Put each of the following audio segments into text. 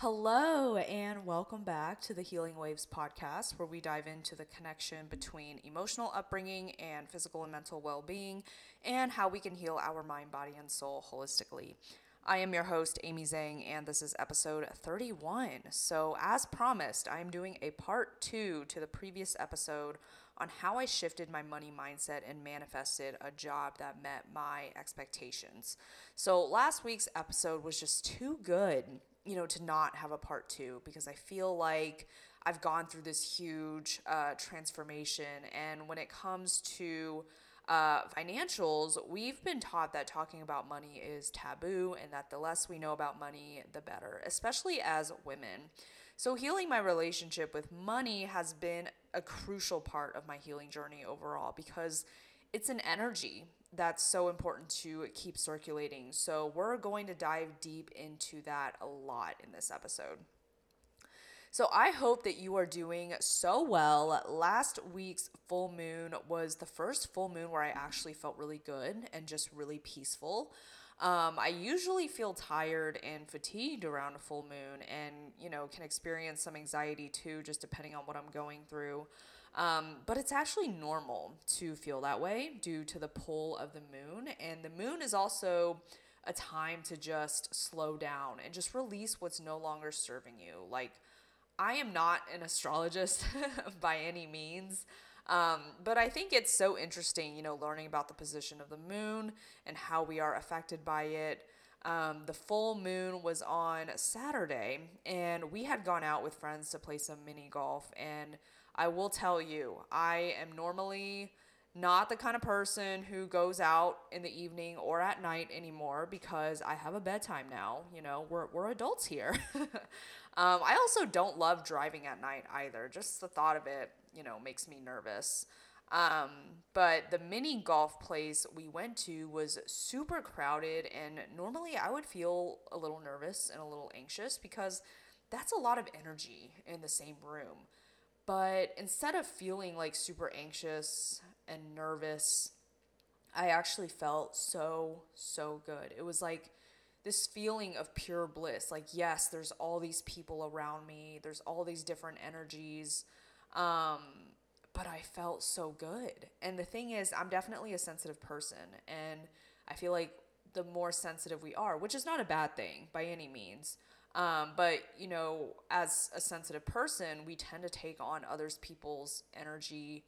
Hello, and welcome back to the Healing Waves podcast, where we dive into the connection between emotional upbringing and physical and mental well being, and how we can heal our mind, body, and soul holistically. I am your host, Amy Zhang, and this is episode 31. So, as promised, I am doing a part two to the previous episode on how I shifted my money mindset and manifested a job that met my expectations. So, last week's episode was just too good you know, to not have a part two because I feel like I've gone through this huge uh, transformation. And when it comes to uh, financials, we've been taught that talking about money is taboo and that the less we know about money, the better, especially as women. So, healing my relationship with money has been a crucial part of my healing journey overall because it's an energy that's so important to keep circulating. So, we're going to dive deep into that a lot in this episode. So, I hope that you are doing so well. Last week's full moon was the first full moon where I actually felt really good and just really peaceful. Um, I usually feel tired and fatigued around a full moon and, you know, can experience some anxiety too, just depending on what I'm going through. Um, but it's actually normal to feel that way due to the pull of the moon. And the moon is also a time to just slow down and just release what's no longer serving you. Like, I am not an astrologist by any means. Um, but I think it's so interesting, you know, learning about the position of the moon and how we are affected by it. Um, the full moon was on Saturday, and we had gone out with friends to play some mini golf. And I will tell you, I am normally not the kind of person who goes out in the evening or at night anymore because I have a bedtime now. You know, we're, we're adults here. um, I also don't love driving at night either. Just the thought of it, you know, makes me nervous. Um, but the mini golf place we went to was super crowded, and normally I would feel a little nervous and a little anxious because that's a lot of energy in the same room. But instead of feeling like super anxious and nervous, I actually felt so, so good. It was like this feeling of pure bliss. Like, yes, there's all these people around me, there's all these different energies. Um, but I felt so good. And the thing is, I'm definitely a sensitive person. And I feel like the more sensitive we are, which is not a bad thing by any means, um, but you know, as a sensitive person, we tend to take on others people's energy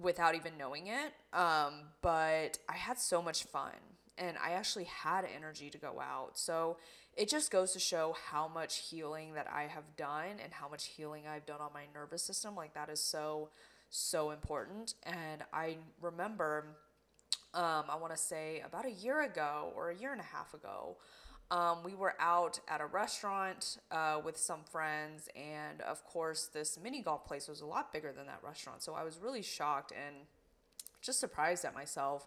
without even knowing it. Um, but I had so much fun and I actually had energy to go out. So it just goes to show how much healing that I have done and how much healing I've done on my nervous system. Like that is so, so important. And I remember, um, I want to say about a year ago or a year and a half ago, um, we were out at a restaurant uh, with some friends, and of course, this mini golf place was a lot bigger than that restaurant. So I was really shocked and just surprised at myself.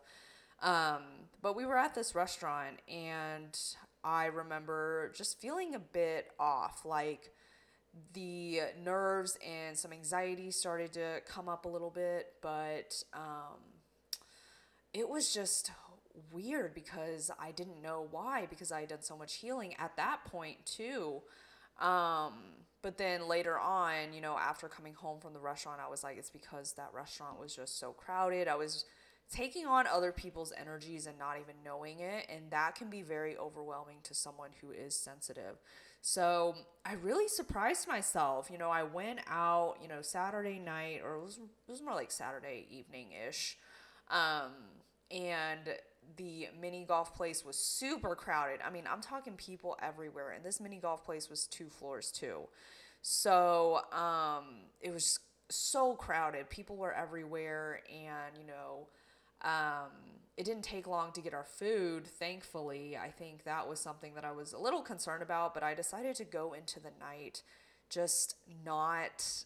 Um, but we were at this restaurant, and I remember just feeling a bit off. Like the nerves and some anxiety started to come up a little bit, but um, it was just weird because I didn't know why because I had done so much healing at that point too. Um, but then later on, you know, after coming home from the restaurant, I was like, it's because that restaurant was just so crowded. I was taking on other people's energies and not even knowing it. And that can be very overwhelming to someone who is sensitive. So I really surprised myself. You know, I went out, you know, Saturday night, or it was, it was more like Saturday evening ish. Um, and the mini golf place was super crowded. I mean, I'm talking people everywhere, and this mini golf place was two floors too. So um, it was so crowded. People were everywhere, and you know, um, it didn't take long to get our food. Thankfully, I think that was something that I was a little concerned about, but I decided to go into the night just not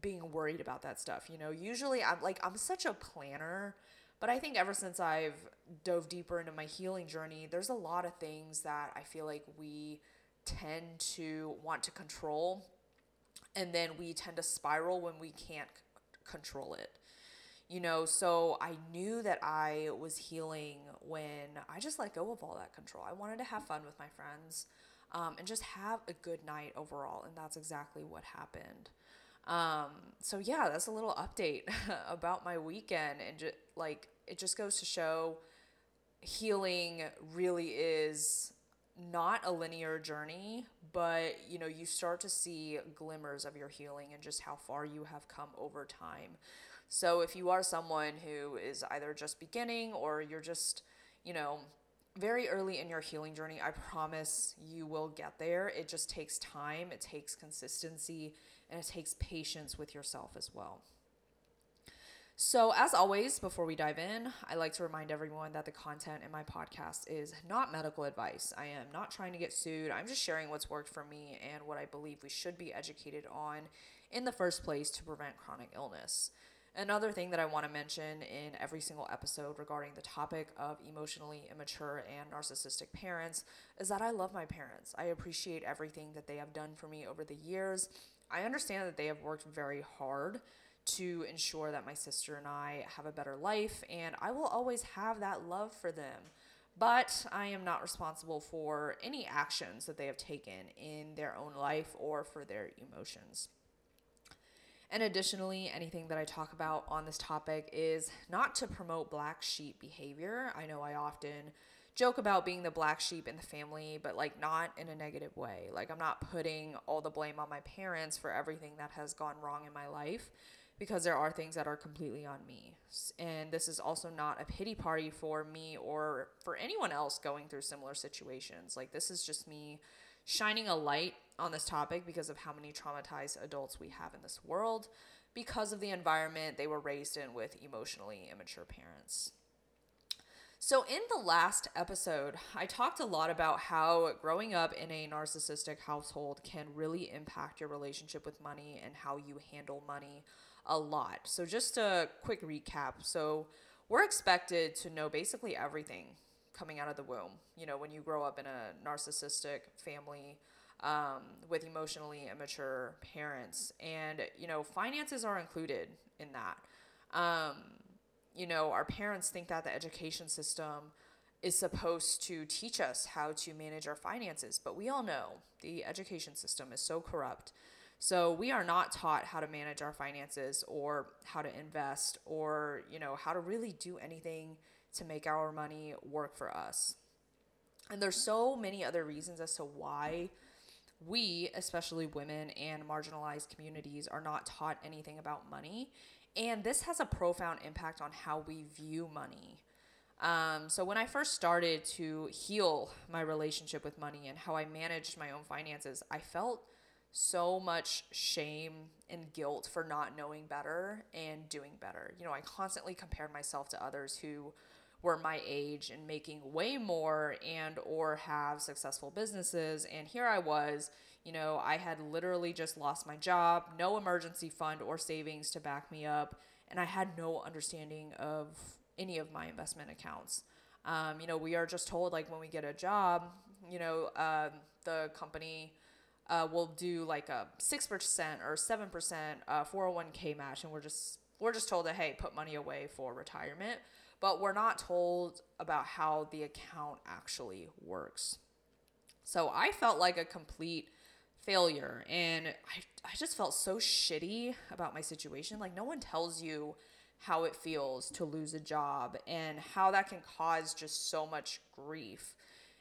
being worried about that stuff. You know, usually I'm like, I'm such a planner but I think ever since I've dove deeper into my healing journey, there's a lot of things that I feel like we tend to want to control. And then we tend to spiral when we can't c- control it. You know, so I knew that I was healing when I just let go of all that control. I wanted to have fun with my friends. um, and just have a good night overall. And that's exactly what happened. Um, so yeah, that's a little update about my weekend, and just like it just goes to show healing really is not a linear journey, but you know, you start to see glimmers of your healing and just how far you have come over time. So if you are someone who is either just beginning or you're just, you know, very early in your healing journey, I promise you will get there. It just takes time, it takes consistency, and it takes patience with yourself as well. So, as always, before we dive in, I like to remind everyone that the content in my podcast is not medical advice. I am not trying to get sued. I'm just sharing what's worked for me and what I believe we should be educated on in the first place to prevent chronic illness. Another thing that I want to mention in every single episode regarding the topic of emotionally immature and narcissistic parents is that I love my parents. I appreciate everything that they have done for me over the years. I understand that they have worked very hard to ensure that my sister and I have a better life, and I will always have that love for them. But I am not responsible for any actions that they have taken in their own life or for their emotions. And additionally, anything that I talk about on this topic is not to promote black sheep behavior. I know I often joke about being the black sheep in the family, but like not in a negative way. Like I'm not putting all the blame on my parents for everything that has gone wrong in my life because there are things that are completely on me. And this is also not a pity party for me or for anyone else going through similar situations. Like, this is just me shining a light on this topic because of how many traumatized adults we have in this world because of the environment they were raised in with emotionally immature parents. So, in the last episode, I talked a lot about how growing up in a narcissistic household can really impact your relationship with money and how you handle money a lot. So, just a quick recap. So, we're expected to know basically everything coming out of the womb. You know, when you grow up in a narcissistic family um, with emotionally immature parents, and, you know, finances are included in that. Um, you know, our parents think that the education system is supposed to teach us how to manage our finances, but we all know the education system is so corrupt so we are not taught how to manage our finances or how to invest or, you know, how to really do anything to make our money work for us. And there's so many other reasons as to why we, especially women and marginalized communities, are not taught anything about money. And this has a profound impact on how we view money. Um, so, when I first started to heal my relationship with money and how I managed my own finances, I felt so much shame and guilt for not knowing better and doing better. You know, I constantly compared myself to others who were my age and making way more and or have successful businesses and here I was, you know, I had literally just lost my job, no emergency fund or savings to back me up, and I had no understanding of any of my investment accounts. Um, you know, we are just told like when we get a job, you know, um, the company uh, will do like a six percent or seven percent uh, 401k match, and we're just we're just told that hey, put money away for retirement, but we're not told about how the account actually works. So I felt like a complete failure, and I I just felt so shitty about my situation. Like no one tells you how it feels to lose a job and how that can cause just so much grief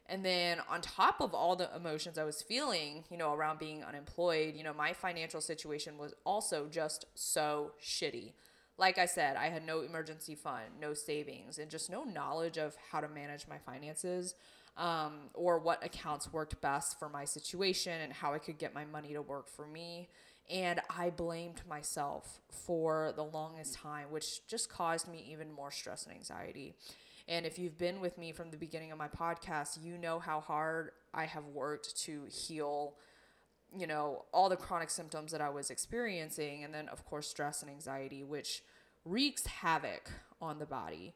and then on top of all the emotions I was feeling, you know, around being unemployed, you know, my financial situation was also just so shitty. Like I said, I had no emergency fund, no savings, and just no knowledge of how to manage my finances um, or what accounts worked best for my situation and how I could get my money to work for me. And I blamed myself for the longest time, which just caused me even more stress and anxiety. And if you've been with me from the beginning of my podcast, you know how hard I have worked to heal, you know, all the chronic symptoms that I was experiencing. And then, of course, stress and anxiety, which wreaks havoc on the body.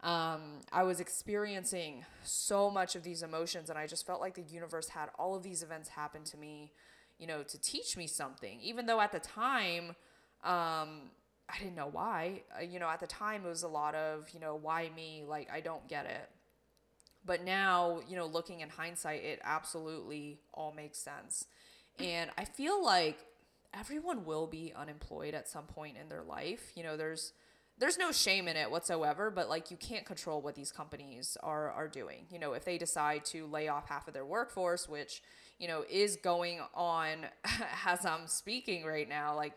Um, I was experiencing so much of these emotions, and I just felt like the universe had all of these events happen to me, you know, to teach me something. Even though at the time, um, I didn't know why. Uh, you know, at the time it was a lot of, you know, why me? Like, I don't get it. But now, you know, looking in hindsight, it absolutely all makes sense. And I feel like everyone will be unemployed at some point in their life. You know, there's there's no shame in it whatsoever, but like you can't control what these companies are are doing. You know, if they decide to lay off half of their workforce, which you know is going on as I'm speaking right now, like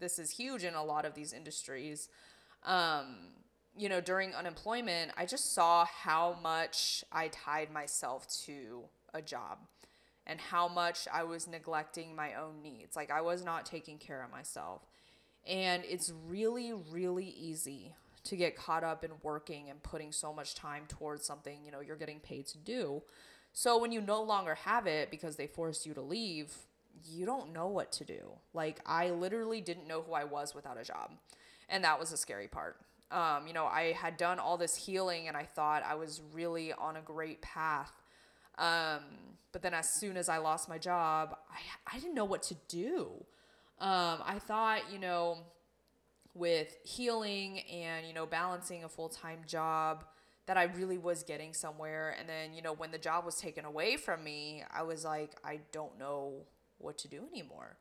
this is huge in a lot of these industries. Um, you know, during unemployment, I just saw how much I tied myself to a job and how much I was neglecting my own needs. Like I was not taking care of myself. And it's really, really easy to get caught up in working and putting so much time towards something, you know, you're getting paid to do. So when you no longer have it because they forced you to leave, you don't know what to do. Like I literally didn't know who I was without a job. And that was the scary part. Um, you know, I had done all this healing and I thought I was really on a great path. Um, but then as soon as I lost my job, I, I didn't know what to do. Um, I thought, you know, with healing and, you know, balancing a full time job, that I really was getting somewhere. And then, you know, when the job was taken away from me, I was like, I don't know what to do anymore.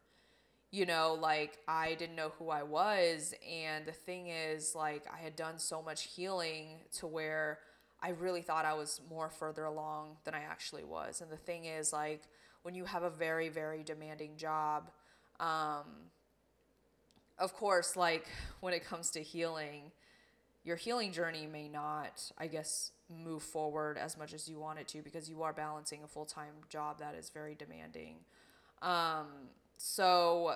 You know, like I didn't know who I was. And the thing is, like, I had done so much healing to where I really thought I was more further along than I actually was. And the thing is, like, when you have a very, very demanding job, um, of course, like when it comes to healing, your healing journey may not, I guess, move forward as much as you want it to because you are balancing a full time job that is very demanding. Um, so,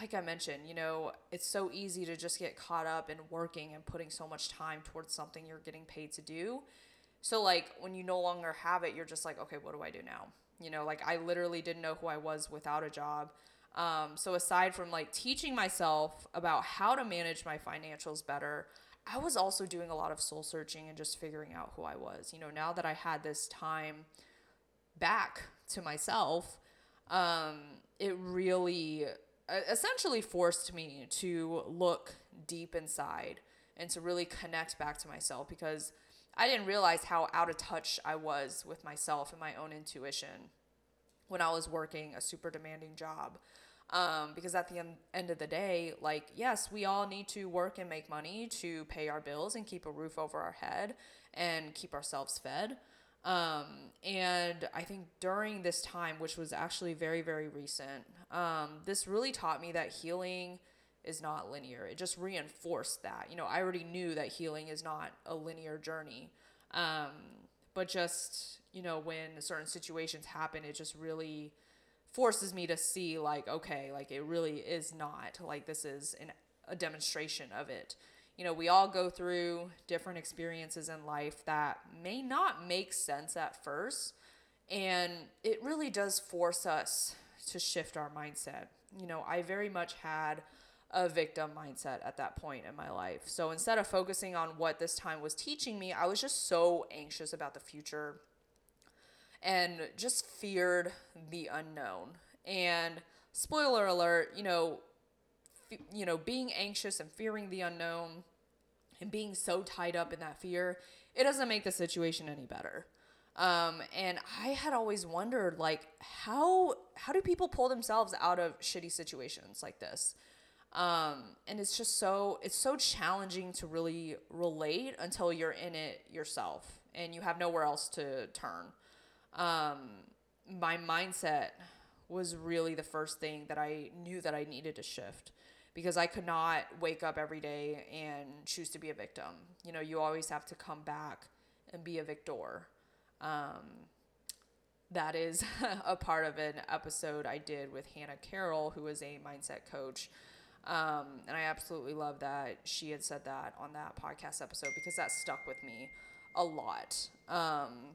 like I mentioned, you know, it's so easy to just get caught up in working and putting so much time towards something you're getting paid to do. So, like, when you no longer have it, you're just like, okay, what do I do now? You know, like I literally didn't know who I was without a job. Um, so aside from like teaching myself about how to manage my financials better, I was also doing a lot of soul searching and just figuring out who I was. You know, now that I had this time back to myself, um, it really essentially forced me to look deep inside and to really connect back to myself because I didn't realize how out of touch I was with myself and my own intuition when I was working a super demanding job. Um, because at the en- end of the day, like, yes, we all need to work and make money to pay our bills and keep a roof over our head and keep ourselves fed. Um, and I think during this time, which was actually very, very recent, um, this really taught me that healing is not linear. It just reinforced that. You know, I already knew that healing is not a linear journey. Um, but just, you know, when certain situations happen, it just really forces me to see like okay like it really is not like this is an, a demonstration of it you know we all go through different experiences in life that may not make sense at first and it really does force us to shift our mindset you know i very much had a victim mindset at that point in my life so instead of focusing on what this time was teaching me i was just so anxious about the future and just feared the unknown. And spoiler alert, you know, you know, being anxious and fearing the unknown and being so tied up in that fear, it doesn't make the situation any better. Um, and I had always wondered, like, how how do people pull themselves out of shitty situations like this? Um, and it's just so it's so challenging to really relate until you're in it yourself and you have nowhere else to turn um, my mindset was really the first thing that I knew that I needed to shift because I could not wake up every day and choose to be a victim. You know, you always have to come back and be a victor. Um, that is a part of an episode I did with Hannah Carroll, who is a mindset coach. Um, and I absolutely love that she had said that on that podcast episode because that stuck with me a lot. Um,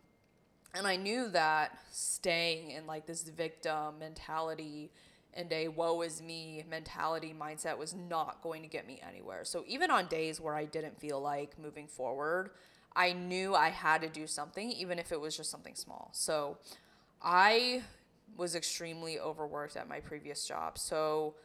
and I knew that staying in like this victim mentality and a woe is me mentality mindset was not going to get me anywhere. So even on days where I didn't feel like moving forward, I knew I had to do something, even if it was just something small. So I was extremely overworked at my previous job. So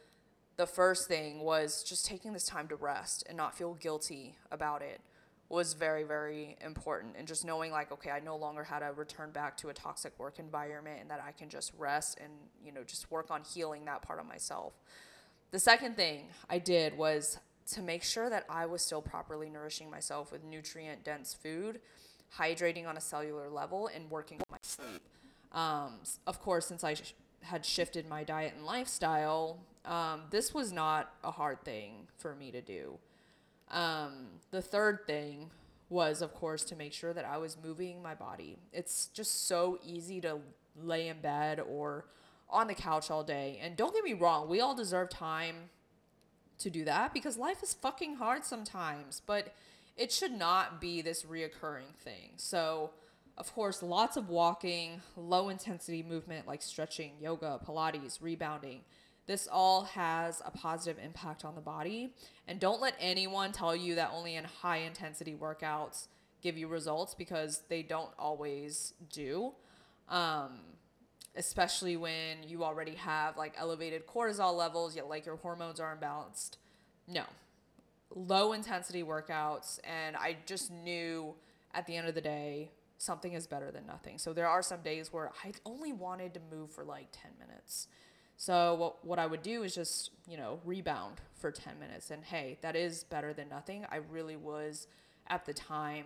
the first thing was just taking this time to rest and not feel guilty about it was very, very important. And just knowing, like, okay, I no longer had to return back to a toxic work environment and that I can just rest and, you know, just work on healing that part of myself. The second thing I did was to make sure that I was still properly nourishing myself with nutrient dense food, hydrating on a cellular level, and working on my sleep. Um, of course, since I sh- had shifted my diet and lifestyle, um, this was not a hard thing for me to do. Um, the third thing was, of course, to make sure that I was moving my body. It's just so easy to lay in bed or on the couch all day. And don't get me wrong, we all deserve time to do that because life is fucking hard sometimes, but it should not be this reoccurring thing. So, of course, lots of walking, low intensity movement like stretching, yoga, Pilates, rebounding. This all has a positive impact on the body. And don't let anyone tell you that only in high intensity workouts give you results because they don't always do. Um, especially when you already have like elevated cortisol levels, yet like your hormones are imbalanced. No. Low intensity workouts. And I just knew at the end of the day, something is better than nothing. So there are some days where I only wanted to move for like 10 minutes. So what, what I would do is just, you know, rebound for 10 minutes. And hey, that is better than nothing. I really was at the time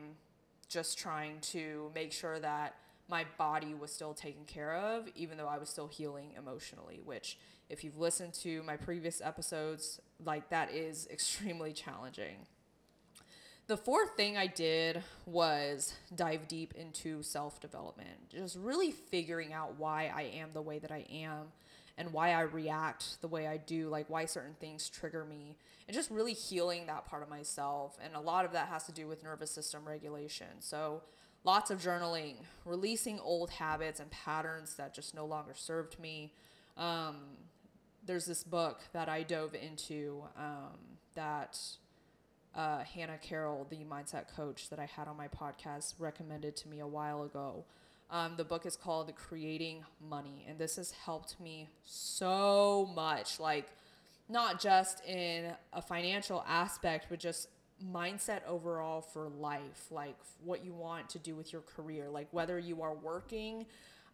just trying to make sure that my body was still taken care of, even though I was still healing emotionally, which, if you've listened to my previous episodes, like that is extremely challenging. The fourth thing I did was dive deep into self development, just really figuring out why I am the way that I am and why I react the way I do, like why certain things trigger me, and just really healing that part of myself. And a lot of that has to do with nervous system regulation. So, lots of journaling, releasing old habits and patterns that just no longer served me. Um, there's this book that I dove into um, that uh, Hannah Carroll, the mindset coach that I had on my podcast, recommended to me a while ago. Um, the book is called Creating Money, and this has helped me so much. Like, not just in a financial aspect, but just mindset overall for life, like what you want to do with your career, like whether you are working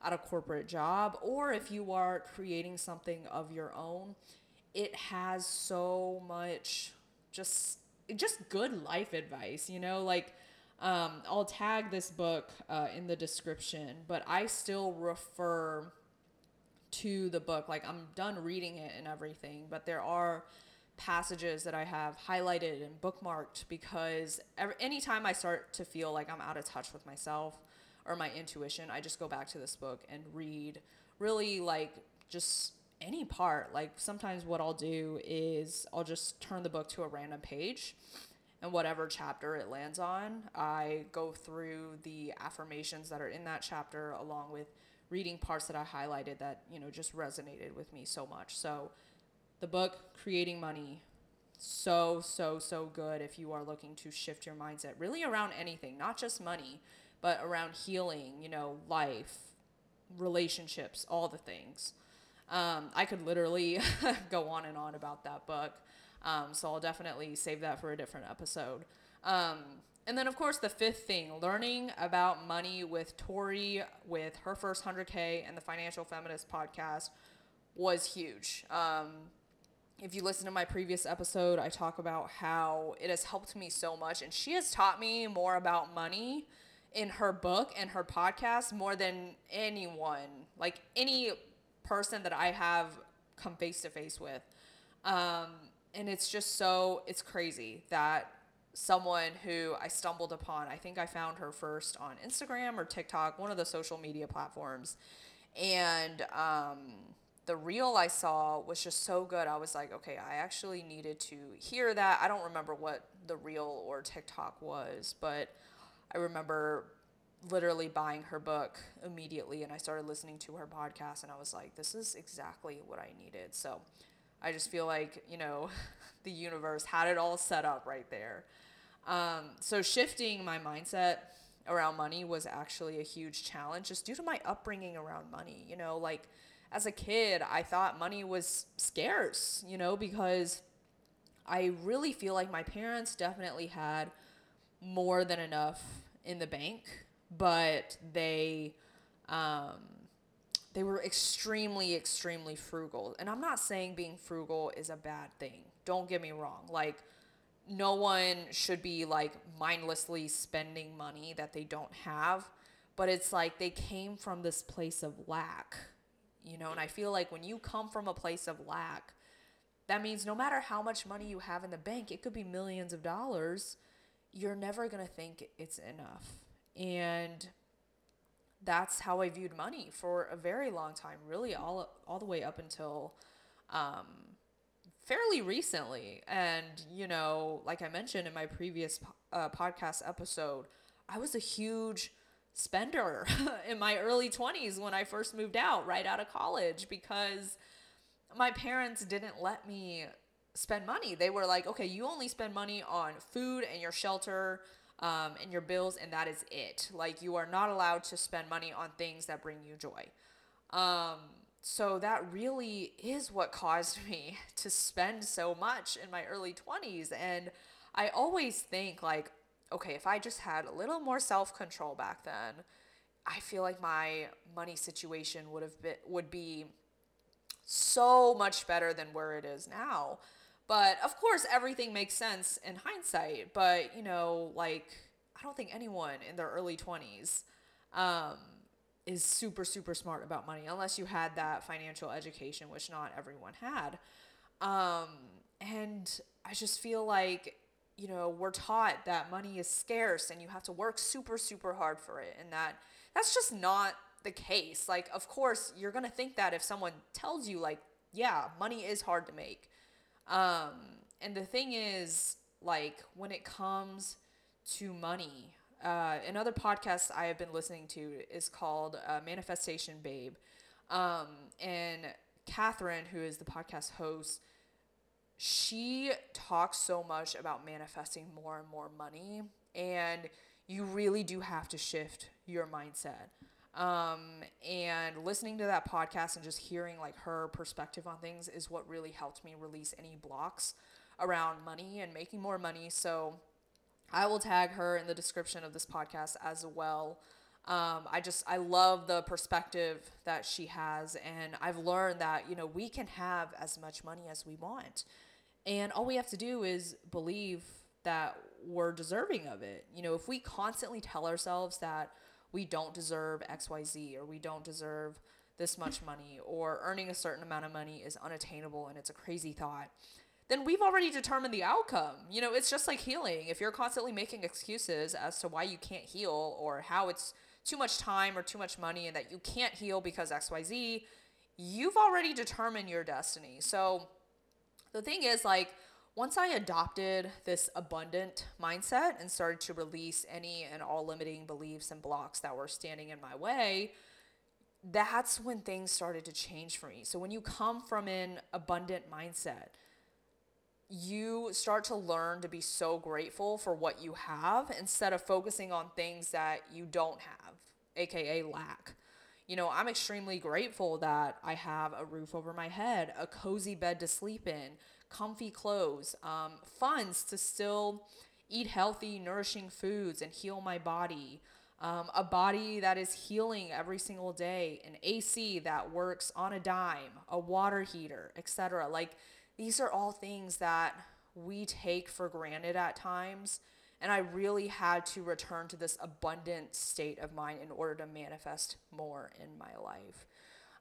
at a corporate job or if you are creating something of your own, it has so much just just good life advice, you know, like um, I'll tag this book uh, in the description, but I still refer to the book. Like I'm done reading it and everything, but there are passages that I have highlighted and bookmarked because every, anytime I start to feel like I'm out of touch with myself or my intuition, I just go back to this book and read really like just any part. Like sometimes what I'll do is I'll just turn the book to a random page and whatever chapter it lands on, I go through the affirmations that are in that chapter along with reading parts that I highlighted that, you know, just resonated with me so much. So the book Creating Money so so so good if you are looking to shift your mindset really around anything, not just money, but around healing, you know, life, relationships, all the things. Um, I could literally go on and on about that book. Um, so I'll definitely save that for a different episode. Um, and then, of course, the fifth thing learning about money with Tori, with her first 100K and the Financial Feminist podcast was huge. Um, if you listen to my previous episode, I talk about how it has helped me so much. And she has taught me more about money in her book and her podcast more than anyone, like any person that I have come face to face with. Um, and it's just so, it's crazy that someone who I stumbled upon, I think I found her first on Instagram or TikTok, one of the social media platforms. And, um, the reel I saw was just so good. I was like, okay, I actually needed to hear that. I don't remember what the reel or TikTok was, but I remember literally buying her book immediately and I started listening to her podcast and I was like, this is exactly what I needed. So I just feel like, you know, the universe had it all set up right there. Um, so shifting my mindset around money was actually a huge challenge just due to my upbringing around money. You know, like as a kid, I thought money was scarce, you know, because I really feel like my parents definitely had more than enough in the bank, but they um, they were extremely extremely frugal. And I'm not saying being frugal is a bad thing. Don't get me wrong. Like no one should be like mindlessly spending money that they don't have, but it's like they came from this place of lack. You know, and I feel like when you come from a place of lack, that means no matter how much money you have in the bank, it could be millions of dollars, you're never going to think it's enough. And that's how I viewed money for a very long time, really all all the way up until um, fairly recently. And you know, like I mentioned in my previous uh, podcast episode, I was a huge spender in my early 20s when I first moved out right out of college because my parents didn't let me spend money. They were like, okay, you only spend money on food and your shelter um, and your bills, and that is it. Like, you are not allowed to spend money on things that bring you joy. Um, so, that really is what caused me to spend so much in my early 20s. And I always think, like, okay, if I just had a little more self control back then, I feel like my money situation would have been would be so much better than where it is now. But of course, everything makes sense in hindsight. But, you know, like, I don't think anyone in their early 20s um, is super, super smart about money unless you had that financial education, which not everyone had. Um, and I just feel like, you know, we're taught that money is scarce and you have to work super, super hard for it. And that that's just not the case. Like, of course, you're going to think that if someone tells you, like, yeah, money is hard to make. Um, and the thing is, like, when it comes to money, uh, another podcast I have been listening to is called uh, Manifestation Babe. Um, and Kathrin, who is the podcast host, she talks so much about manifesting more and more money. And you really do have to shift your mindset. Um, and listening to that podcast and just hearing like her perspective on things is what really helped me release any blocks around money and making more money. So I will tag her in the description of this podcast as well. Um, I just I love the perspective that she has, and I've learned that you know we can have as much money as we want, and all we have to do is believe that we're deserving of it. You know, if we constantly tell ourselves that we don't deserve XYZ or we don't deserve this much money or earning a certain amount of money is unattainable and it's a crazy thought, then we've already determined the outcome. You know, it's just like healing. If you're constantly making excuses as to why you can't heal or how it's too much time or too much money and that you can't heal because XYZ, you've already determined your destiny. So the thing is, like, once I adopted this abundant mindset and started to release any and all limiting beliefs and blocks that were standing in my way, that's when things started to change for me. So when you come from an abundant mindset, you start to learn to be so grateful for what you have instead of focusing on things that you don't have, aka lack. You know, I'm extremely grateful that I have a roof over my head, a cozy bed to sleep in, comfy clothes, um, funds to still eat healthy, nourishing foods and heal my body. Um, a body that is healing every single day, an AC that works on a dime, a water heater, etc. Like these are all things that we take for granted at times. And I really had to return to this abundant state of mind in order to manifest more in my life.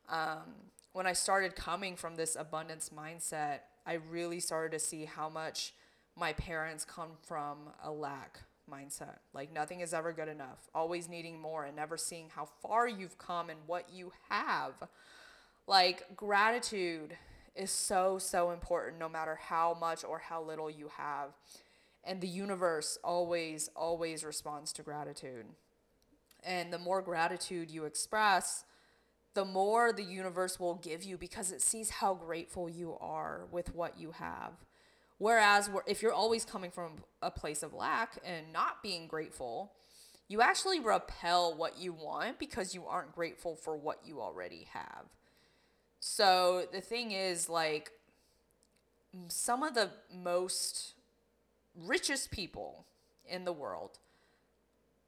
Um, when I started coming from this abundance mindset, I really started to see how much my parents come from a lack mindset. Like nothing is ever good enough, always needing more and never seeing how far you've come and what you have. Like gratitude is so, so important no matter how much or how little you have. And the universe always, always responds to gratitude. And the more gratitude you express, the more the universe will give you because it sees how grateful you are with what you have. Whereas if you're always coming from a place of lack and not being grateful, you actually repel what you want because you aren't grateful for what you already have. So the thing is, like, some of the most richest people in the world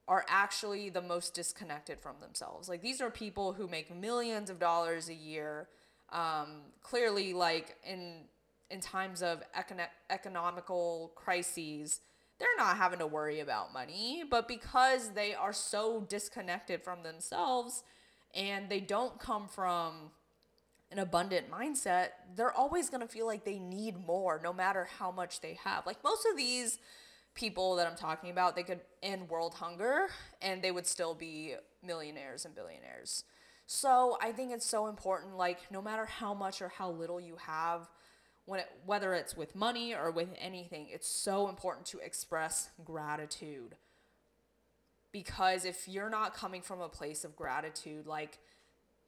are actually the most disconnected from themselves. Like these are people who make millions of dollars a year. Um, clearly, like in in times of econ- economical crises, they're not having to worry about money. But because they are so disconnected from themselves, and they don't come from an abundant mindset, they're always going to feel like they need more no matter how much they have. Like most of these people that I'm talking about, they could end world hunger and they would still be millionaires and billionaires. So I think it's so important, like, no matter how much or how little you have, when it, whether it's with money or with anything, it's so important to express gratitude. Because if you're not coming from a place of gratitude, like,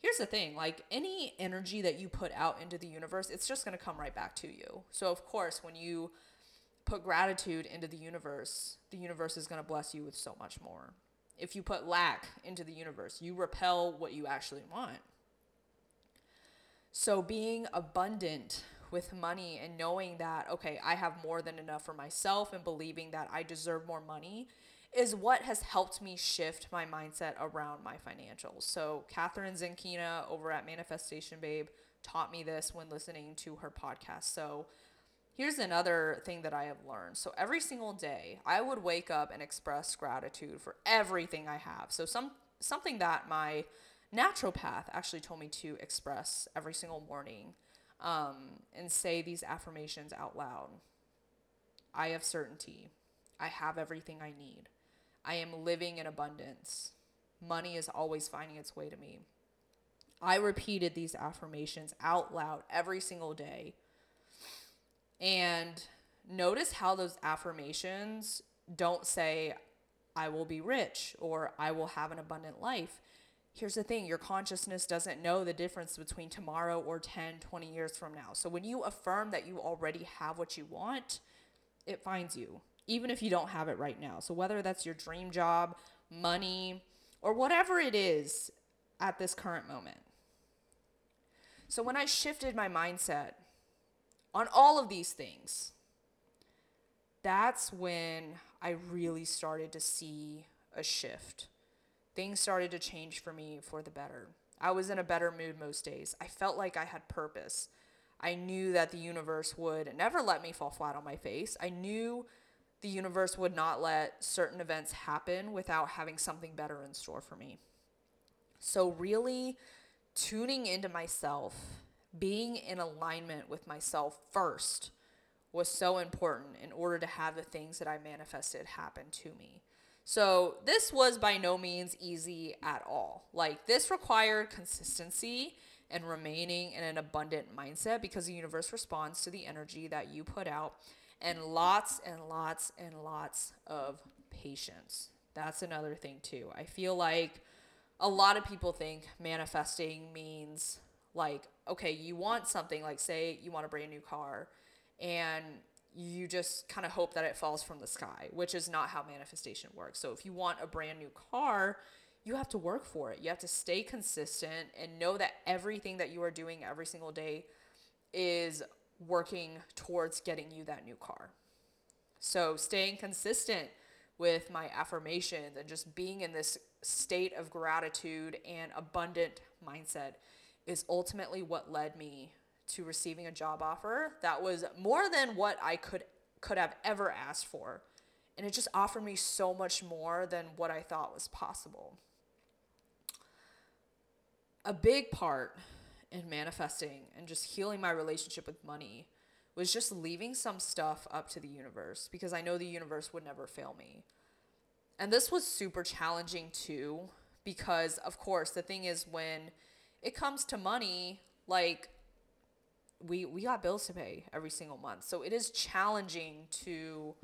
here's the thing like any energy that you put out into the universe it's just to come right back to you so of course when you put gratitude into the universe the universe is going to bless you with so much more if you put lack into the universe you repel what you actually want so being abundant with money and knowing that okay i have more than enough for myself and believing that i deserve more money is what has helped me shift my mindset around my financials. So, Kathrin Zenkina over at Manifestation Babe taught me this when listening to her podcast. So, here's another thing that I have learned. So, every single day, I would wake up and express gratitude for everything I have. So, some something that my naturopath actually told me to express every single morning um, and say these affirmations out loud. I have certainty. I have everything I need. I am living in abundance. Money is always finding its way to me. I repeated these affirmations out loud every single day. And notice how those affirmations don't say, I will be rich or I will have an abundant life. Here's the thing your consciousness doesn't know the difference between tomorrow or 10, 20 years from now. So when you affirm that you already have what you want, it finds you even if you don't have it right now. So, whether that's your dream job, money, or whatever it is at this current moment. So, when I shifted my mindset on all of these things, that's when I really started to see a shift. Things started to change for me for the better. I was in a better mood most days. I felt like I had purpose. I knew that the universe would never let me fall flat on my face. I knew the universe would not let certain events happen without having something better in store for me. So, really tuning into myself, being in alignment with myself first was so important in order to have the things that I manifested happen to me. So, this was by no means easy at all. Like, this required consistency and remaining in an abundant mindset because the universe responds to the energy that you put out and lots and lots and lots of patience. That's another thing, too. I feel like a lot of people think manifesting means like, okay, you want something, like, say you want a brand new car, and you just kind of hope that it falls from the sky, which is not how manifestation works. So if you want a brand new car, you have to work for it. You have to stay consistent and know that everything that you are doing every single day is working towards getting you that new car. So, staying consistent with my affirmations and just being in this state of gratitude and abundant mindset is ultimately what led me to receiving a job offer that was more than what I could could have ever asked for. And it just offered me so much more than what I thought was possible. A big part in manifesting and just healing my relationship with money was just leaving some stuff up to the universe because I know the universe would never fail me. And this was super challenging too because of course the thing is when it comes to money like we we got bills to pay every single month. So it is challenging to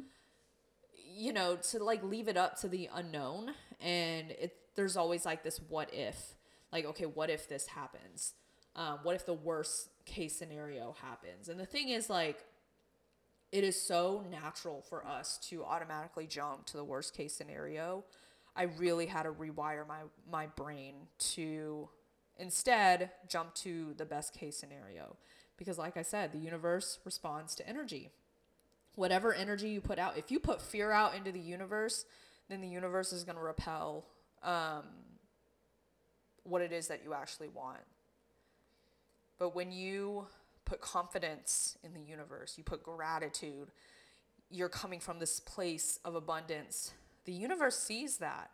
you know to like leave it up to the unknown and it there's always like this what if like okay what if this happens um, what if the worst case scenario happens? And the thing is, like, it is so natural for us to automatically jump to the worst case scenario. I really had to rewire my my brain to instead jump to the best case scenario because like I said, the universe responds to energy. whatever energy you put out, if you put fear out into the universe, then the universe is going to repel um, what it is that you actually want. But when you put confidence in the universe, you put gratitude, you're coming from this place of abundance, the universe sees that.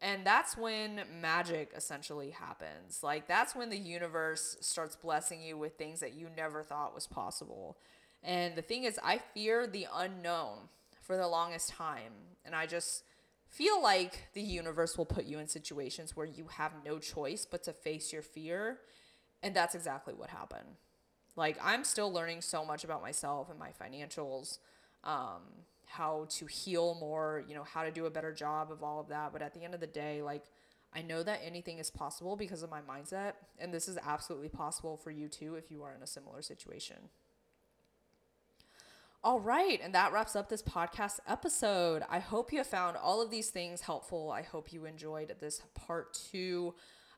And that's when magic essentially happens. Like, that's when the universe starts blessing you with things that you never thought was possible. And the thing is, I fear the unknown for the longest time. And I just feel like the universe will put you in situations where you have no choice but to face your fear. And that's exactly what happened. Like, I'm still learning so much about myself and my financials, um, how to heal more, you know, how to do a better job of all of that. But at the end of the day, like, I know that anything is possible because of my mindset. And this is absolutely possible for you too if you are in a similar situation. All right, and that wraps up this podcast episode. I hope you found all of these things helpful. I hope you enjoyed this part two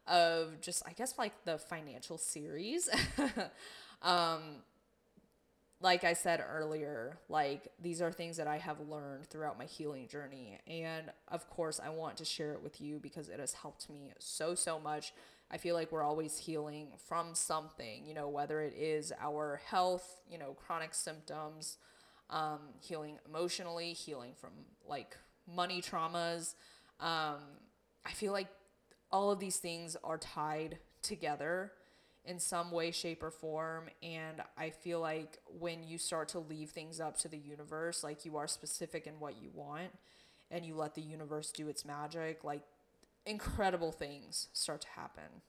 of just, I guess, like the financial series. um, like I said earlier, like these are things that I have learned throughout my healing journey. And of course, I want to share it with you because it has helped me so, so much. I feel like we're always healing from something, you know, whether it is our health, you know, chronic symptoms, um, healing emotionally, healing from like money traumas. Um, I feel like all of these things are tied together in some way, shape, or form. And I feel like when you start to leave things up to the universe, like you are specific in what you want and you let the universe do its magic, like incredible things start to happen.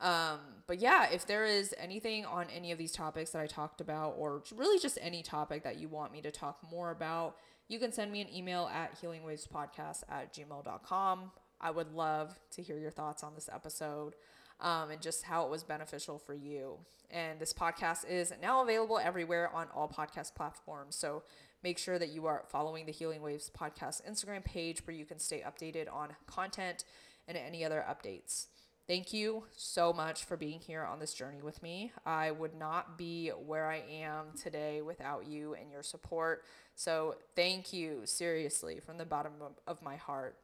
Um, but yeah, if there is anything on any of these topics that I talked about, or really just any topic that you want me to talk more about, you can send me an email at healingwavespodcast at gmail.com. I would love to hear your thoughts on this episode um, and just how it was beneficial for you. And this podcast is now available everywhere on all podcast platforms. So make sure that you are following the Healing Waves podcast Instagram page where you can stay updated on content and any other updates. Thank you so much for being here on this journey with me. I would not be where I am today without you and your support. So, thank you, seriously, from the bottom of my heart.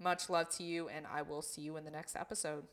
Much love to you, and I will see you in the next episode.